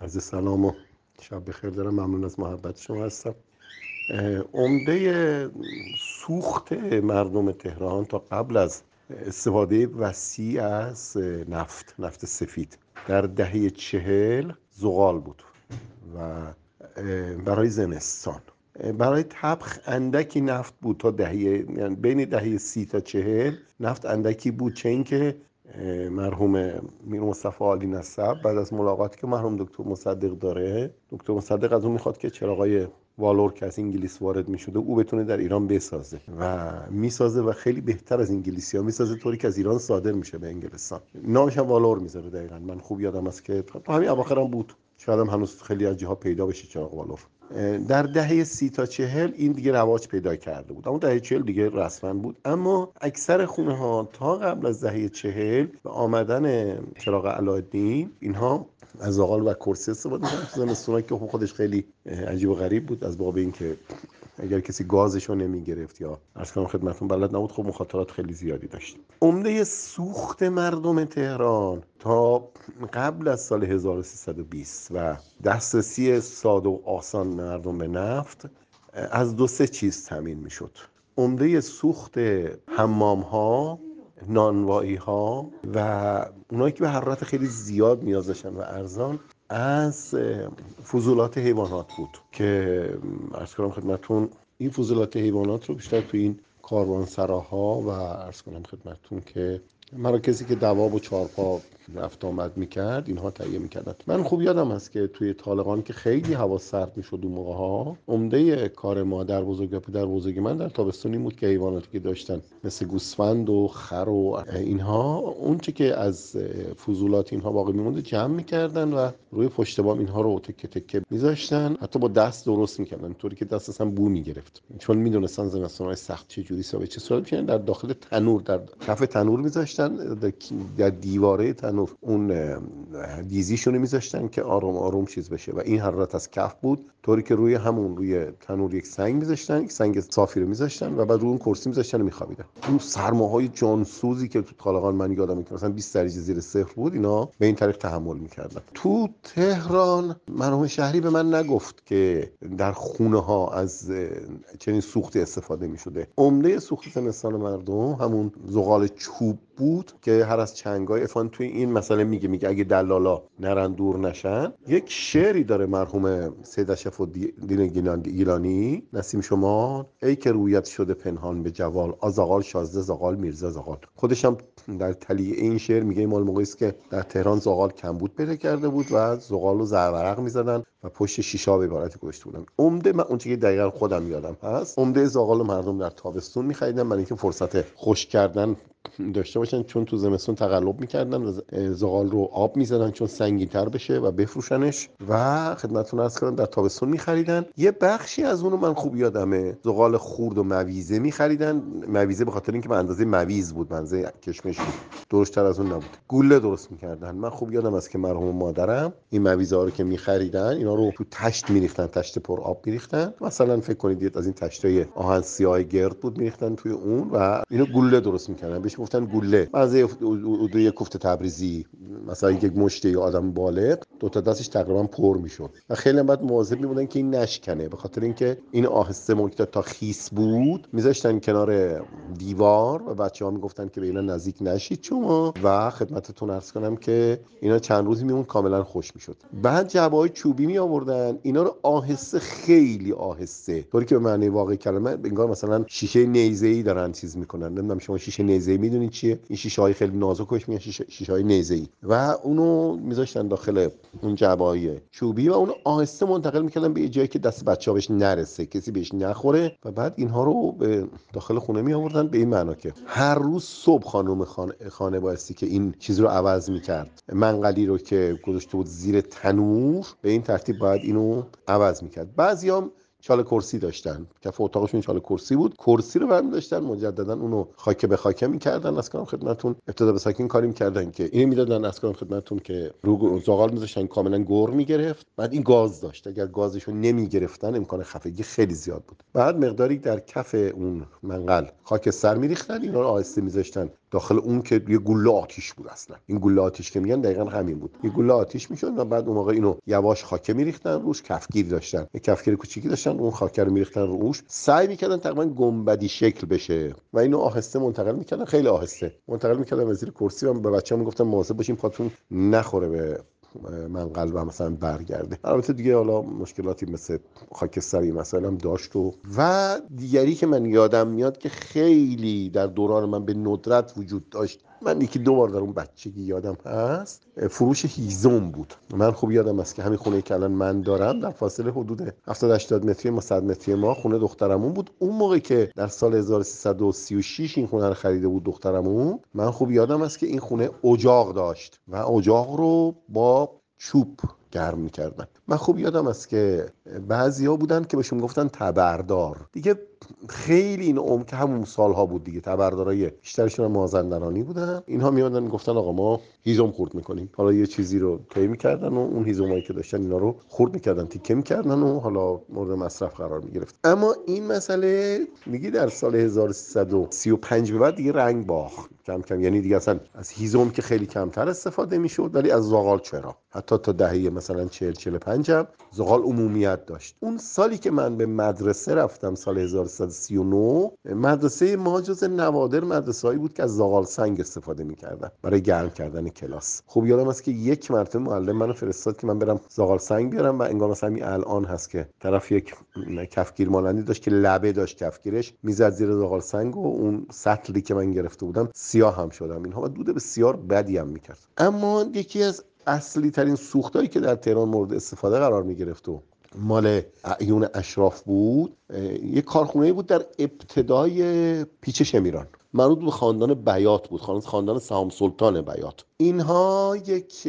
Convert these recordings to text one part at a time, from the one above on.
عرض سلام و شب بخیر دارم. ممنون از محبت شما هستم. عمده سوخت مردم تهران تا قبل از استفاده وسیع از نفت نفت سفید در دهه چهل زغال بود و برای زمستان. برای تبخ اندکی نفت بود تا دهه یعنی بین دهه سی تا چهل نفت اندکی بود چه اینکه مرحوم میر مصطفی عالی نصب بعد از ملاقاتی که مرحوم دکتر مصدق داره دکتر مصدق از اون می‌خواد که چراغای والور که از انگلیس وارد می‌شده او بتونه در ایران بسازه. و می‌سازه و خیلی بهتر از انگلیسی ها می‌سازه طوری که از ایران صادر میشه به انگلستان. نامش هم والور می‌ذاره دقیقا. من خوب یادم است که تو همین اواخر هم بود. شاید هم هنوز خیلی از جاها پیدا بشه چراغ والور در دهه سی تا چهل این دیگه رواج پیدا کرده بود. اما دهه چهل دیگه رسما بود. اما اکثر خونه ها تا قبل از دهه چهل به آمدن چراغ علایالدین اینها از زغال و کرسی استفاده می‌کردن. تو که خودش خیلی عجیب و غریب بود از باب اینکه اگر کسی گازش رو نمی گرفت یا ارز کنم خدمتون بلد نبود خب مخاطرات خیلی زیادی داشت عمده سوخت مردم تهران تا قبل از سال 1320 و دسترسی ساده و آسان مردم به نفت از دو سه چیز تامین می‌شد. عمده سوخت حمام ها نانوایی ها و اونایی که به حرارت خیلی زیاد نیاز داشتن و ارزان از فضولات حیوانات بود که ارز کنم خدمتون این فضولات حیوانات رو بیشتر تو این کاروانسراها و ارز کنم خدمتون که مراکزی که دواب و چارپا رفت آمد می‌کرد اینها تهیه می‌کردن من خوب یادم هست که توی طالقان که خیلی هوا سرد می‌شد اون موقع ها عمده کار ما در بزرگ در بزرگی من در تابستونی بود که حیواناتی که داشتن مثل گوسفند و خر و اینها اون چه که از فضولات اینها باقی میمونده جمع می‌کردن و روی پشت بام اینها رو تکه تکه میذاشتن. حتی با دست درست می‌کردن. طوری که دست اصلا بو می‌گرفت. چون می‌دونستن زمستان سخت چه جوری به چه صورت در داخل تنور در کف تنور میذاشتن. در دیواره تنور اون دیزیشون رو میذاشتن که آروم آروم چیز بشه. و این حرارت از کف بود. طوری که روی همون روی تنور یک سنگ میذاشتن یک سنگ صافی رو میذاشتن و بعد روی اون کرسی میذاشتن و میخوابیدن. اون سرماهای جانسوزی که تو طالقان من یادم که مثلا 20 درجه زیر صفر بود اینا به این طریق تحمل می‌کردن. تو تهران مرحوم شهری به من نگفت که در خونه ها از چنین سوختی استفاده می‌شده. عمده سوخت زمستان مردم همون زغال چوب که هر از چنگای افان توی این مسئله میگه میگه اگه دلالا نرن دور نشن یک شعری داره مرحوم سید اشرف الدین گیلانی نسیم شما ای که رویت شده پنهان به جوال آزاغال شازده زغال میرزا زغال. خودش هم در تلیه این شعر میگه مال موقعی است که در تهران زغال کمبود پیدا کرده بود و زغال رو زرورق می‌زدن و پشت شیشا به عبارت گذاشته بودن. عمده من اون که دقیقا خودم یادم هست عمده زغال مردم در تابستون میخریدن برای اینکه فرصت خوش کردن داشته باشن. چون تو زمستون تقلب می‌کردن و زغال رو آب می‌زدن چون سنگین تر بشه و بفروشنش و خدمتتون ارز کردم در تابستون میخریدن. یه بخشی از اونو من خوب یادمه. زغال خورد و مویزه میخریدن. مویزه به خاطر اینکه به اندازه مویز بود منزه کشمش بود تر از اون نبود. گوله درست می‌کردن. من خوب یادم است که مرحوم مادرم این مویزه ها رو که میخریدن اینا رو تو تشت میریختن تشت پر آب میریختن. مثلا فکر کنید از این تشتای آهن سیاه گرد بود میریختن توی اون و اینو گوله درست می‌کردن. بهش گفتن گوله. بعضی دو یک کوفته تبریزی مثلا یک مشته آدم بالغ دو تا دستش تقریبا پر می‌شد. و خیلی بعد مواظب میبودن که این نشکنه به خاطر اینکه این آهسته ممکن تا خیس بود. میذاشتن کنار دیوار و بچه ها می‌گفتن که به اینا نزدیک نشید شما. و خدمتتون ارز کنم که اینا چند روزی میمون کاملا خوش می‌شد. بعد جعبه های چوبی می آوردن اینا رو آهسته خیلی آهسته. طوری که به معنی واقعی کلمه انگار مثلا شیشه نیزه ای دارن چیز می‌کنن. نمی‌دونم شما شیشه نیزه می‌دونید چیه؟ این شیشه های خیلی نازکش میگن شیشه, های نیزه ای و اونو میذاشتن داخل اون جعبه چوبی و اونو آهسته منتقل می‌کردن به جایی که دست بچه ها بهش نرسه کسی بهش نخوره و بعد اینها رو به داخل خونه می آوردن به این معنا که هر روز صبح خانم خانه, خانه بایستی که این چیز رو عوض می‌کرد. منقلی رو که گذاشته بود زیر تنور به این ترتیب باید اینو عوض می‌کرد. بعضیام چاله کرسی داشتن. کف اتاقشون چاله کرسی بود. کرسی رو برمی داشتن مجددا اونو خاکه به خاکه می‌کردن از کنم خدمتون. ابتدا به ساکین کاری می‌کردن که اینو می‌دادن از کنم خدمتون که رو زغال میذاشتن کاملا گر می‌گرفت. بعد این گاز داشت. اگر گازشو نمی‌گرفتن امکان خفگی خیلی زیاد بود. بعد مقداری در کف اون منقل خاک سر میریختن اینا رو آهسته میذاشتن. داخل اون که یه گوله آتیش بود اصلا. این گوله آتیش که میگن دقیقا همین بود. یه گوله آتیش می‌شد و بعد اون موقع اینو یواش خاکه میریختن روش کفگیر داشتن. یه کفگیر کوچیکی داشتن. اون خاکه رو میریختن روش. سعی می‌کردن تقریبا گنبدی شکل بشه. و اینو آهسته منتقل می‌کردن. خیلی آهسته. منتقل می‌کردن از زیر کرسی و به بچه‌ها می‌گفتن مواظب باشین پاتون نخوره به من قلبم مثلا برگرده. البته دیگه حالا مشکلاتی مثل خاکستری مثلا داشت و و دیگری که من یادم میاد که خیلی در دوران من به ندرت وجود داشت من یکی دو بار در اون بچگی یادم هست. فروش هیزم بود. من خوب یادم است که همین خونه که الان من دارم در فاصله حدود 70 80 متری ما 100 متری ما خونه دخترمون بود. اون موقع که در سال 1336 این خونه رو خریده بود دخترمون من خوب یادم است که این خونه اجاق داشت و اجاق رو با چوب گرم می‌کردن. من خوب یادم است که بعضی ها بودن که بهشون گفتن تبردار. دیگه خیلی این که همون سالها بود دیگه تبردارای بیشترشون مازندرانی بودن. اینها میادن گفتن آقا ما هیزم خورد می‌کنیم. حالا یه چیزی رو طی می‌کردن و اون هیزمایی که داشتن اینا رو خورد می‌کردن تیکه می‌کردن و حالا مورد مصرف قرار می‌گرفت. اما این مسئله میگی در سال 1335 به بعد دیگه رنگ باخت. کم کم یعنی دیگه اصلا از هیزم که خیلی کمتر استفاده می‌شد ولی از زغال چرا؟ حتی تا دهه مثلا 40 45 هم زغال عمومیت داشت. اون سالی که من به مدرسه رفتم سال 1339 مدرسه ما جز نوادر مدرسه هایی بود که از زغال سنگ استفاده می‌کردن برای گرم کردن کلاس. خوب یادم است که یک مرتبه معلم منو فرستاد که من برم زغال سنگ بیارم و انگار مثلا الان هست که طرف یک کفگیر مانندی داشت که لبه داشت کفگیرش می‌زد زیر زغال سنگ و اون سطلی که من گرفته بودم سیاه هم شدم. اینها و دود بسیار بدی هم می‌کرد. اما یکی از اصلی ترین سوختایی که در تهران مورد استفاده قرار می گرفت و مال اعیون اشراف بود یک کارخونه بود در ابتدای پیچ شمیران مربوط به خاندان بیات بود. خاندان سهام سلطان بیات. اینها یک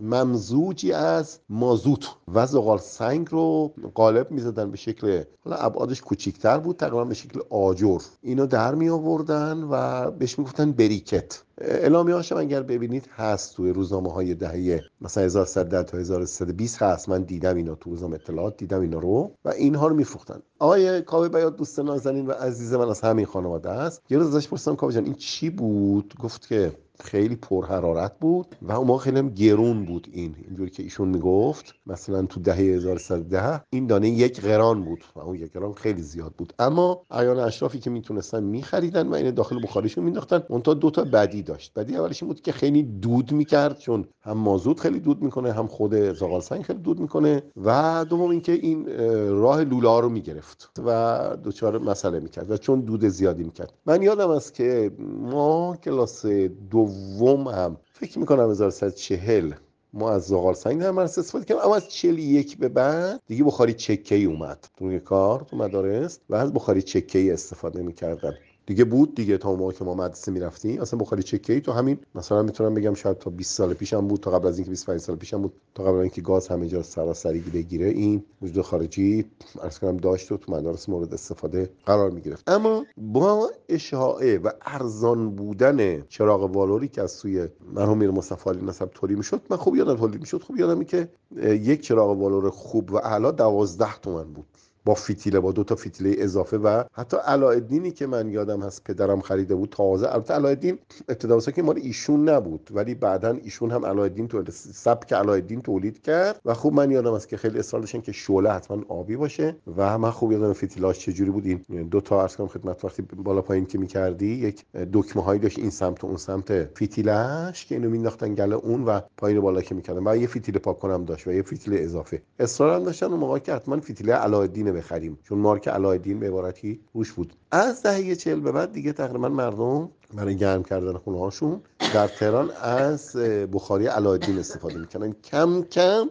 ممزوجی از مازوت و زغال سنگ رو قالب می‌زدن به شکل حالا ابعادش کوچیکتر بود تقریبا به شکل آجر. اینو در می آوردن و بهش می‌گفتن بریکت. اعلامی هاشم اگر ببینید هست توی روزنامه های دهه مثلا 1110 تا 1120 هست. من دیدم اینا تو روزنامه اطلاعات دیدم اینا رو و اینها رو میفروختن. آقای کاوه بیات دوست نازنین و عزیز من از همین خانواده است. یه روز ازش پرسیدم کاوه جان این چی بود؟ گفت که خیلی پرحرارت بود و اون موقع خیلی هم گرون بود این اینجوری که ایشون می‌گفت. مثلا تو دهه 1110 این دانه یک قران بود و اون یک قران خیلی زیاد بود. اما ایان اشرافی که می‌تونستن میخریدن و این داخل بخاریشون مینداختن اون تا دو تا بدی داشت. بدی اولش این بود که خیلی دود می‌کرد چون هم مازوت خیلی دود می‌کنه هم خود زغال سنگ خیلی دود می‌کنه و دوم اینکه این راه لوله رو می‌گرفت و دوچار مسئله می‌کرد و چون دود زیادی می‌کرد. من یادم است که ما کلاس دو دوم هم فکر می‌کنم 1140 ما از زغال سنگ در مدرسه استفاده کردیم. اما از 41 به بعد دیگه بخاری چکه ای اومد. تو کار تو مدارس. و از بخاری چکه ای استفاده می‌کردن. دیگه بود دیگه تا موقع که ما مدرسه می‌رفتیم. اصلا بخاری چکی تو همین مثلا می‌تونم بگم شاید تا 20 سال پیشم بود تا قبل از اینکه 25 سال پیشم بود تا قبل اینکه گاز همه جا سراسری بگیره این وجود خارجی عرض کنم داشت و تو مدارس مورد استفاده قرار می‌گرفت. اما با اشاعه و ارزان بودن چراغ والوری که از سوی مرحوم میر مصطفی علی نسب تولید می‌شد من خوب یادم تولید می‌شد خوب یادم که یک چراغ والور خوب و اعلا 12 تومن بود. با فیتیله با دو تا فیتیله اضافه و حتی علاءالدینی که من یادم هست پدرم خریده بود تازه. البته علاءالدین ابتدا که مال ایشون نبود ولی بعدا ایشون هم علاءالدین تو سبک علاءالدین تولید کرد و خوب من یادم است که خیلی اصرار داشتن که شعله حتما آبی باشه و من خوب یادم فیتیلاش چجوری بود. این دو تا عرض کنم خدمت وقتی بالا پایین که می‌کردی یک دکمه هایی داشت این سمت و اون سمت فیتیلش که اینو مینداختن گله اون و پایین بالا که می‌کردن. و یه فیتیل پاک کنم داشت و یه فیتیل اضافه. اصرار داشتن اون موقع که حتما فیتیله علاءالدین بخریم. چون مارک علاءالدین به عبارتی روش بود. از دهه چهل به بعد دیگه تقریبا مردم برای گرم کردن خونه هاشون در تهران از بخاری علایالدین استفاده می‌کنن کم کم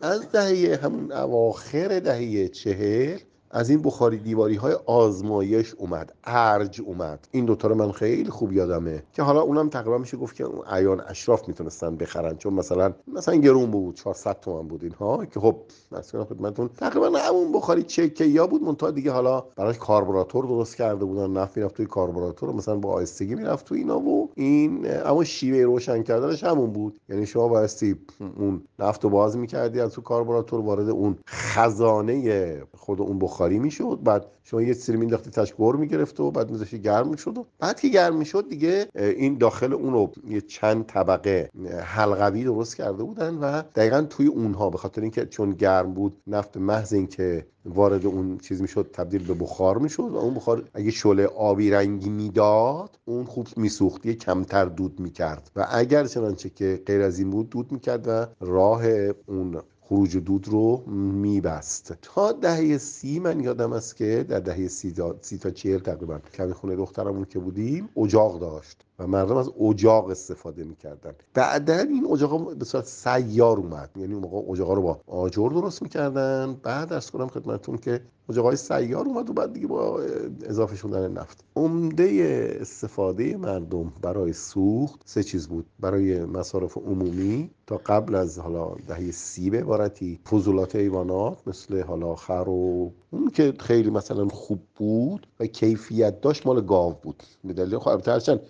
از دهه همون اواخر دهه چهل از این بخاری دیواری های آزمایش اومد ارج اومد. این دوتا رو من خیلی خوب یادمه که حالا اونم تقریبا میشه گفت که ایان اشراف می‌تونستن بخرن چون مثلا مثلا گرون بود 400 تومن بود اینها که خب مثلا خدمتتون. تقریبا همون بخاری چکه یا بود منتها دیگه حالا براش کاربراتور درست کرده بودن نفت می‌رفت توی کاربراتور مثلا با آیستگی می‌رفت تو اینا و این اما شیوه روشن کردنش همون بود. یعنی شما بایستی اون نفت رو باز می‌کردی از تو کاربراتور وارد اون خزانه خود اون بخاری بخاری می‌شد. بعد شما یه سری مینداختی تاش بر می‌گرفت و بعد میذاشتی گرم می‌شد و بعد که گرم می‌شد دیگه این داخل اون یه چند طبقه حلقوی درست کرده بودن و دقیقا توی اونها به خاطر اینکه چون گرم بود نفت محض اینکه وارد اون چیز می‌شد تبدیل به بخار می‌شد و اون بخار اگه شعله آبی رنگی می‌داد اون خوب میسوختی کمتر دود می‌کرد. و اگر چنانچه که غیر از این بود دود می‌کرد و راه اون خروج دود رو میبست. تا دهه سی من یادم است که در دهه سی تا, سی تا چهل تقریبا کمی خونه دخترمون که بودیم اجاق داشت. و مردم از اجاق استفاده می‌کردن. بعدا این اجاق به صورت سیار اومد. یعنی اون موقع اجاق رو با آجر درست می‌کردن. بعد از کنم خدمتتون که های سیار اومد و بعد دیگه با اضافه شدن نفت. عمده استفاده مردم برای سوخت سه چیز بود. برای مصارف عمومی تا قبل از حالا دهه سی به عبارتی فضولات ایوانات مثل حالا خر و اون که خیلی مثلا خوب بود و کیفیت داشت مال گاو بود. به دلیل خب هرچند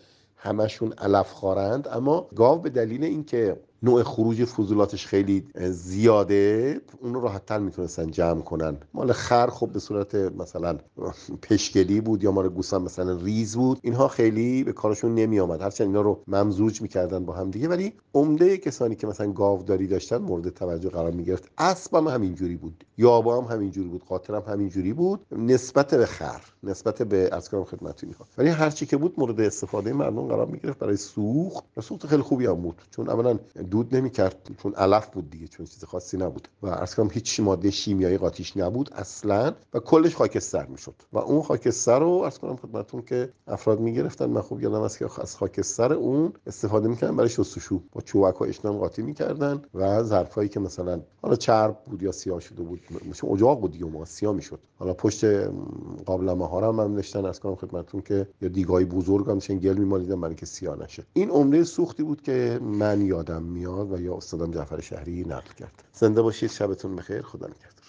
همشون علف خارند اما گاو به دلیل اینکه نوع خروج فضولاتش خیلی زیاده اون رو راحت تر می‌تونستن جمع کنن. مال خر خب به صورت مثلا پشگلی بود یا مال گوسم مثلا ریز بود. اینها خیلی به کارشون نمی آمد هرچند اینا رو ممزوج می‌کردن با هم دیگه. ولی عمده کسانی که مثلا گاوداری داشتن مورد توجه قرار می‌گرفت. اسب هم همینجوری بود. یابا هم همینجوری بود. قاطر هم همینجوری بود. نسبت به خر نسبت به کارم خدمتی می‌خواد ولی هر چی که بود مورد استفاده مردم قرار می‌گرفت. برای سوخت. و سوخت خیلی خوبی هم بود. چون اولا دود نمی‌کرد چون علف بود دیگه چون چیز خاصی نبود. و از کنم هیچ ماده شیمیایی قاطیش نبود اصلا. و کلش خاکستر می‌شد. و اون خاکستر رو از کنم خدمتتون که افراد می‌گرفتن من خوب یادم است که از خاکستر اون استفاده می‌کردن برای شستشو با چوبک و اشنام قاطی می‌کردن و ظرفایی که مثلا حالا چرب بود یا سیاه شده بود مثل اجاق بود دیگه ما سیاه می‌شد. حالا پشت قابلمه ها رو هم نوشتن از کنم خدمتتون که یا دیگای بزرگ هم گل میمالیدن برای که سیاه نشه. این عمره سوختی بود که من یادم میاد و یا استادم جعفر شهری نقل کرد. زنده باشید شبتون بخیر. خدا نگهدار.